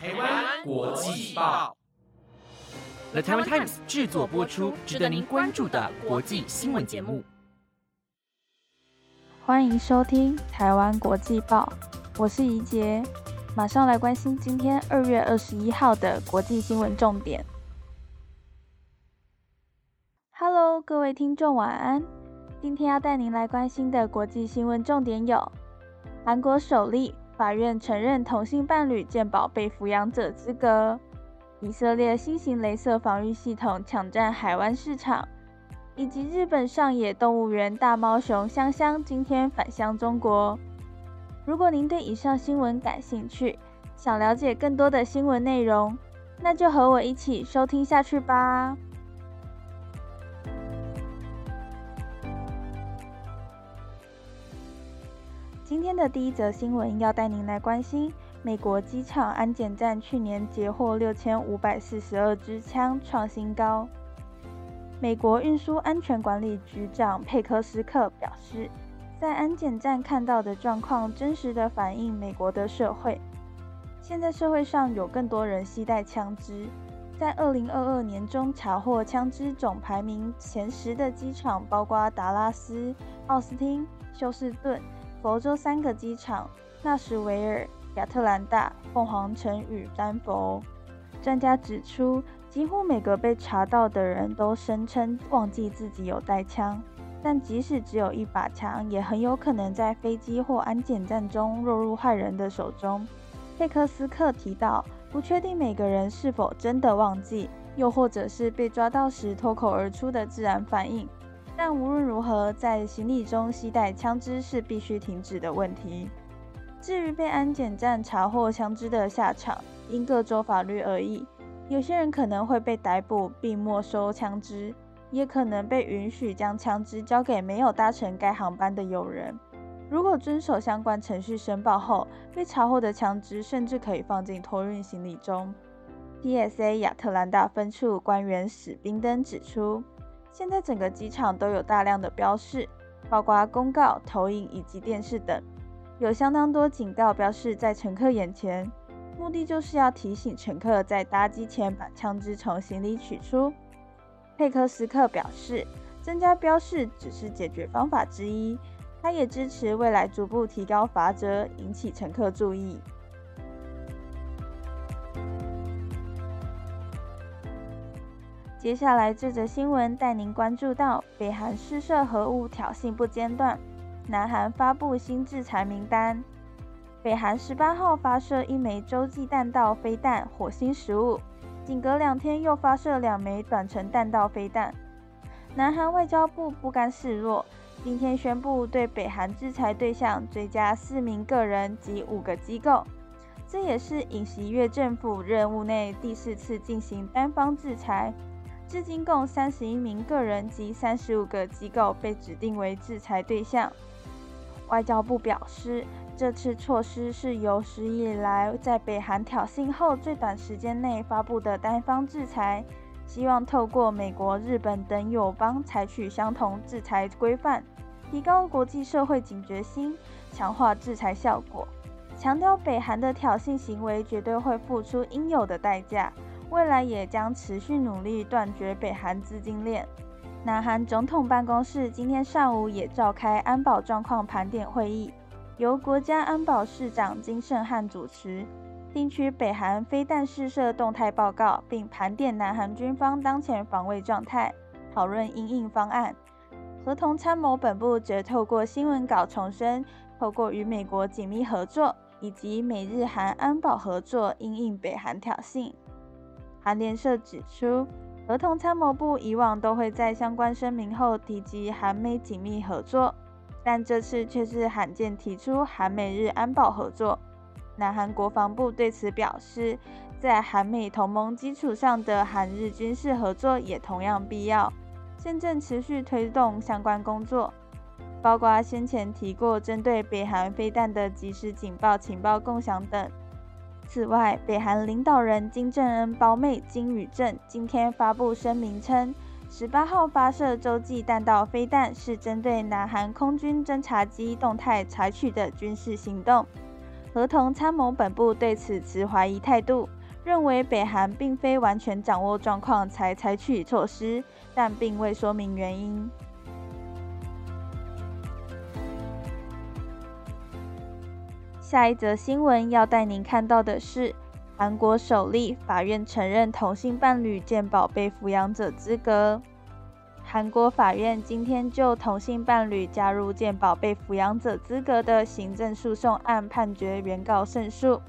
台湾国际报，The Taiwan Times 制作播出，值得您关注的国际新闻节目。欢迎收听台湾国际报，我是怡杰，马上来关心今天二月二十一号的国际新闻重点。Hello，各位听众，晚安。今天要带您来关心的国际新闻重点有：韩国首例法院承认同性伴侣健保被抚养者资格；以色列新型镭射防御系统抢占海湾市场；以及日本上野动物园大猫熊香香今天返乡中国。如果您对以上新闻感兴趣，想了解更多的新闻内容，那就和我一起收听下去吧。今天的第一则新闻要带您来关心美国机场安检站去年截获六千五百四十二支枪，创新高。美国运输安全管理局长佩科斯克表示，在安检站看到的状况，真实的反映美国的社会。现在社会上有更多人携带枪支，在二零二二年中查获枪支总排名前十的机场，包括达拉斯、奥斯汀、休斯顿。佛州三个机场：纳什维尔、亚特兰大、凤凰城与丹佛。专家指出，几乎每个被查到的人都声称忘记自己有带枪，但即使只有一把枪，也很有可能在飞机或安检站中落入坏人的手中。佩克斯克提到，不确定每个人是否真的忘记，又或者是被抓到时脱口而出的自然反应。但无论如何，在行李中携带枪支是必须停止的问题。至于被安检站查获枪支的下场，因各州法律而异。有些人可能会被逮捕并没收枪支，也可能被允许将枪支交给没有搭乘该航班的友人。如果遵守相关程序申报后，被查获的枪支甚至可以放进托运行李中。TSA 亚特兰大分处官员史宾登指出。现在整个机场都有大量的标示，包括公告、投影以及电视等，有相当多警告标示在乘客眼前，目的就是要提醒乘客在搭机前把枪支从行李取出。佩克斯克表示，增加标示只是解决方法之一，他也支持未来逐步提高罚则，引起乘客注意。接下来这则新闻带您关注到北韩试射核武挑衅不间断，南韩发布新制裁名单。北韩十八号发射一枚洲际弹道飞弹“火星十五”，仅隔两天又发射两枚短程弹道飞弹。南韩外交部不甘示弱，今天宣布对北韩制裁对象追加四名个人及五个机构，这也是尹锡悦政府任务内第四次进行单方制裁。至今共三十一名个人及三十五个机构被指定为制裁对象。外交部表示，这次措施是有史以来在北韩挑衅后最短时间内发布的单方制裁，希望透过美国、日本等友邦采取相同制裁规范，提高国际社会警觉心，强化制裁效果。强调北韩的挑衅行为绝对会付出应有的代价。未来也将持续努力断绝北韩资金链。南韩总统办公室今天上午也召开安保状况盘点会议，由国家安保市长金圣汉主持，听取北韩飞弹试射动态报告，并盘点南韩军方当前防卫状态，讨论应应方案。合同参谋本部则透过新闻稿重申，透过与美国紧密合作以及美日韩安保合作，应应北韩挑衅。韩联社指出，合同参谋部以往都会在相关声明后提及韩美紧密合作，但这次却是罕见提出韩美日安保合作。南韩国防部对此表示，在韩美同盟基础上的韩日军事合作也同样必要，现正持续推动相关工作，包括先前提过针对北韩飞弹的即时警报情报共享等。此外，北韩领导人金正恩胞妹金宇镇今天发布声明称，十八号发射洲际弹道飞弹是针对南韩空军侦察机动态采取的军事行动。合同参谋本部对此持怀疑态度，认为北韩并非完全掌握状况才采取措施，但并未说明原因。下一则新闻要带您看到的是，韩国首例法院承认同性伴侣健保被抚养者资格。韩国法院今天就同性伴侣加入健保被抚养者资格的行政诉讼案判决原告胜诉，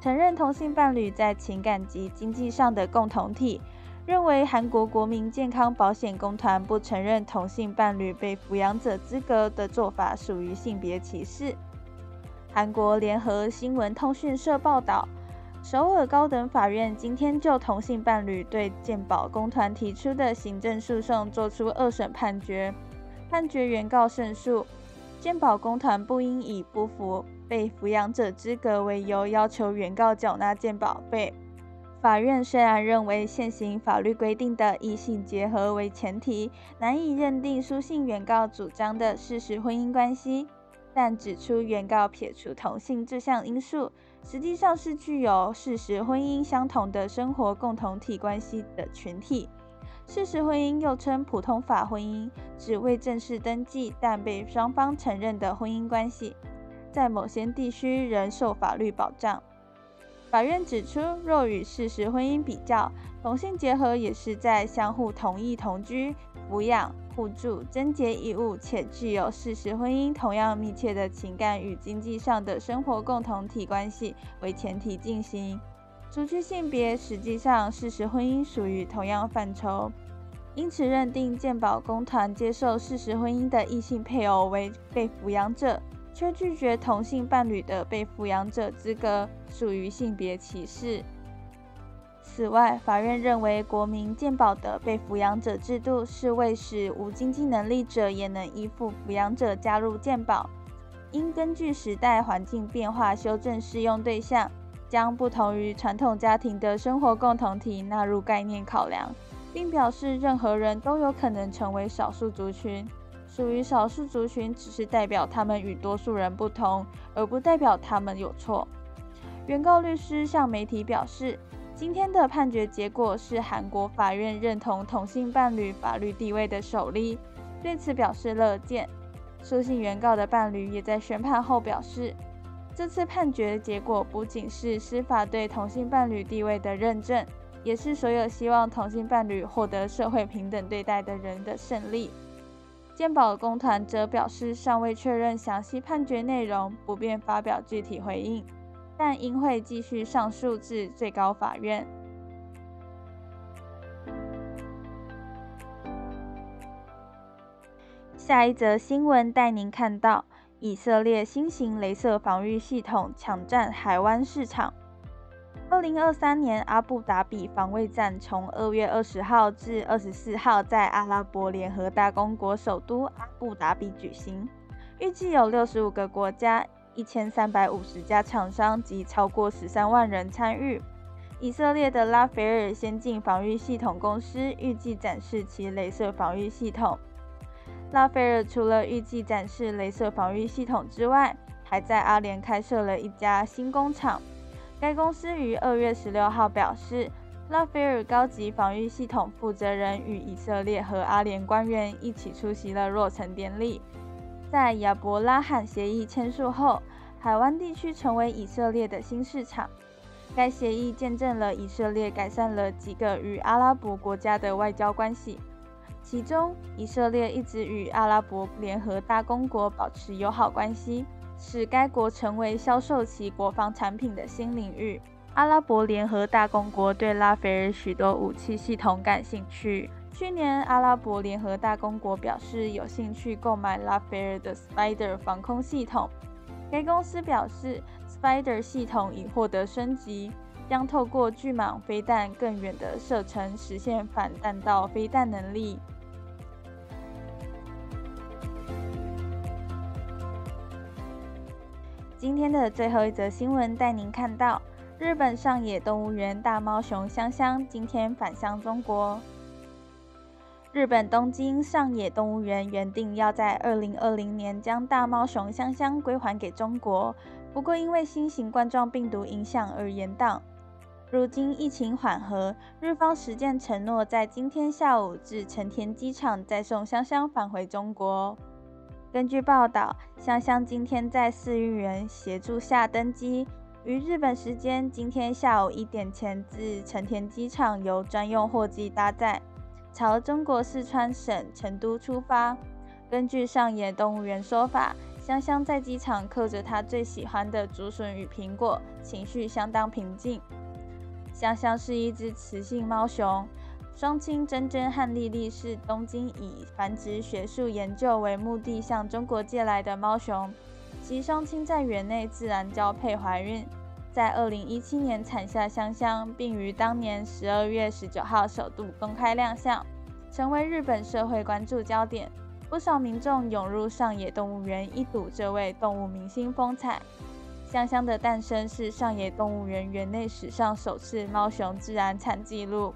承认同性伴侣在情感及经济上的共同体，认为韩国国民健康保险公团不承认同性伴侣被抚养者资格的做法属于性别歧视。韩国联合新闻通讯社报道，首尔高等法院今天就同性伴侣对健保公团提出的行政诉讼作出二审判决，判决原告胜诉，健保公团不应以不符被抚养者资格为由要求原告缴纳健保费。法院虽然认为现行法律规定的异性结合为前提，难以认定书信原告主张的事实婚姻关系。但指出，原告撇除同性这项因素，实际上是具有事实婚姻相同的生活共同体关系的群体。事实婚姻又称普通法婚姻，指未正式登记但被双方承认的婚姻关系，在某些地区仍受法律保障。法院指出，若与事实婚姻比较，同性结合也是在相互同意同居、抚养。互助、贞洁义务且具有事实婚姻同样密切的情感与经济上的生活共同体关系为前提进行。除去性别，实际上事实婚姻属于同样范畴，因此认定健保公团接受事实婚姻的异性配偶为被抚养者，却拒绝同性伴侣的被抚养者资格，属于性别歧视。此外，法院认为国民健保的被抚养者制度是为使无经济能力者也能依附抚养者加入健保，应根据时代环境变化修正适用对象，将不同于传统家庭的生活共同体纳入概念考量，并表示任何人都有可能成为少数族群，属于少数族群只是代表他们与多数人不同，而不代表他们有错。原告律师向媒体表示。今天的判决结果是韩国法院认同同性伴侣法律地位的首例，对此表示乐见。书信原告的伴侣也在宣判后表示，这次判决结果不仅是司法对同性伴侣地位的认证，也是所有希望同性伴侣获得社会平等对待的人的胜利。健保公团则表示尚未确认详细判决内容，不便发表具体回应。但应会继续上诉至最高法院。下一则新闻带您看到以色列新型镭射防御系统抢占海湾市场。二零二三年阿布达比防卫战从二月二十号至二十四号在阿拉伯联合大公国首都阿布达比举行，预计有六十五个国家。一千三百五十家厂商及超过十三万人参与。以色列的拉斐尔先进防御系统公司预计展示其镭射防御系统。拉斐尔除了预计展示镭射防御系统之外，还在阿联开设了一家新工厂。该公司于二月十六号表示，拉斐尔高级防御系统负责人与以色列和阿联官员一起出席了落成典礼。在亚伯拉罕协议签署后，海湾地区成为以色列的新市场。该协议见证了以色列改善了几个与阿拉伯国家的外交关系，其中以色列一直与阿拉伯联合大公国保持友好关系，使该国成为销售其国防产品的新领域。阿拉伯联合大公国对拉斐尔许多武器系统感兴趣。去年，阿拉伯联合大公国表示有兴趣购买拉斐尔的 Spider 防空系统。该公司表示，Spider 系统已获得升级，将透过巨蟒飞弹更远的射程实现反弹道飞弹能力。今天的最后一则新闻带您看到，日本上野动物园大猫熊香香今天返乡中国。日本东京上野动物园原定要在二零二零年将大猫熊香香归还给中国，不过因为新型冠状病毒影响而延宕。如今疫情缓和，日方实践承诺，在今天下午至成田机场再送香香返回中国。根据报道，香香今天在饲育员协助下登机，于日本时间今天下午一点前自成田机场由专用货机搭载，朝中国四川省成都出发。根据上野动物园说法，香香在机场嗑着她最喜欢的竹笋与苹果，情绪相当平静。香香是一只雌性猫熊，双亲珍珍和丽丽是东京以繁殖学术研究为目的向中国借来的猫熊，其双亲在园内自然交配怀孕，在二零一七年产下香香，并于当年十二月十九号首度公开亮相，成为日本社会关注焦点，不少民众涌入上野动物园一睹这位动物明星风采。香香的诞生是上野动物园园内史上首次猫熊自然产记录。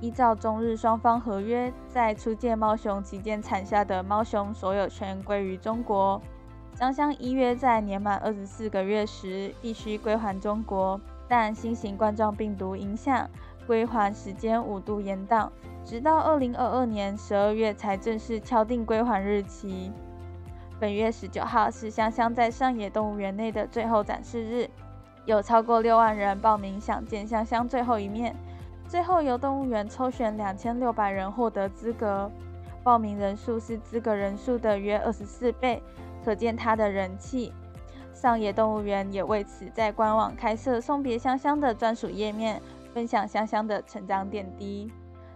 依照中日双方合约，在出借猫熊期间产下的猫熊所有权归于中国。香香依约在年满二十四个月时必须归还中国，但新型冠状病毒影响，归还时间五度延宕，直到二零二二年十二月才正式敲定归还日期。本月十九号是香香在上野动物园内的最后展示日，有超过六万人报名想见香香最后一面。最后由动物园抽选两千六百人获得资格，报名人数是资格人数的约二十四倍，可见它的人气。上野动物园也为此在官网开设送别香香的专属页面，分享香香的成长点滴。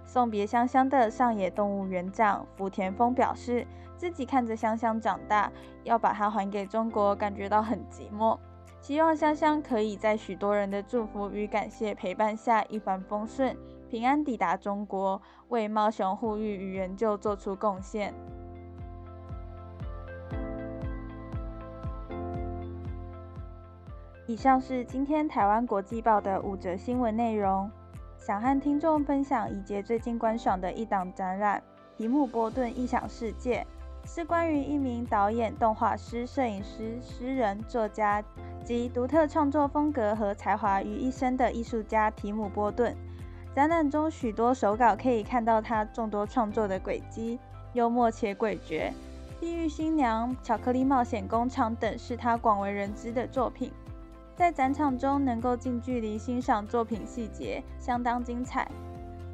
送别香香的上野动物园长福田丰表示，自己看着香香长大，要把它还给中国，感觉到很寂寞。希望香香可以在许多人的祝福与感谢陪伴下一帆风顺，平安抵达中国，为猫熊护育与研究做出贡献。以上是今天台湾国际报的五则新闻内容。想和听众分享以杰最近观赏的一档展览《提姆·波顿异想世界》，是关于一名导演、动画师、摄影师、诗人、作家及独特创作风格和才华于一身的艺术家提姆·波顿。展览中许多手稿可以看到他众多创作的轨迹，幽默且诡谲，《地狱新娘》《巧克力冒险工厂》等是他广为人知的作品。在展场中能够近距离欣赏作品细节，相当精彩。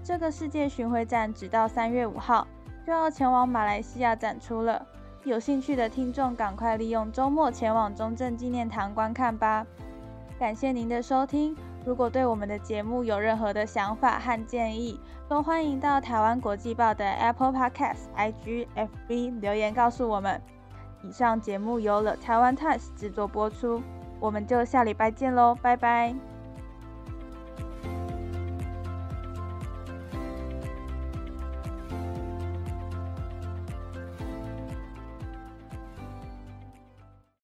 这个世界巡回展直到三月五号就要前往马来西亚展出了，有兴趣的听众赶快利用周末前往中正纪念堂观看吧。感谢您的收听，如果对我们的节目有任何的想法和建议，都欢迎到台湾国际报的 Apple Podcast、IG、FB 留言告诉我们。以上节目由了台湾 Times 制作播出。我们就下礼拜见喽，拜拜。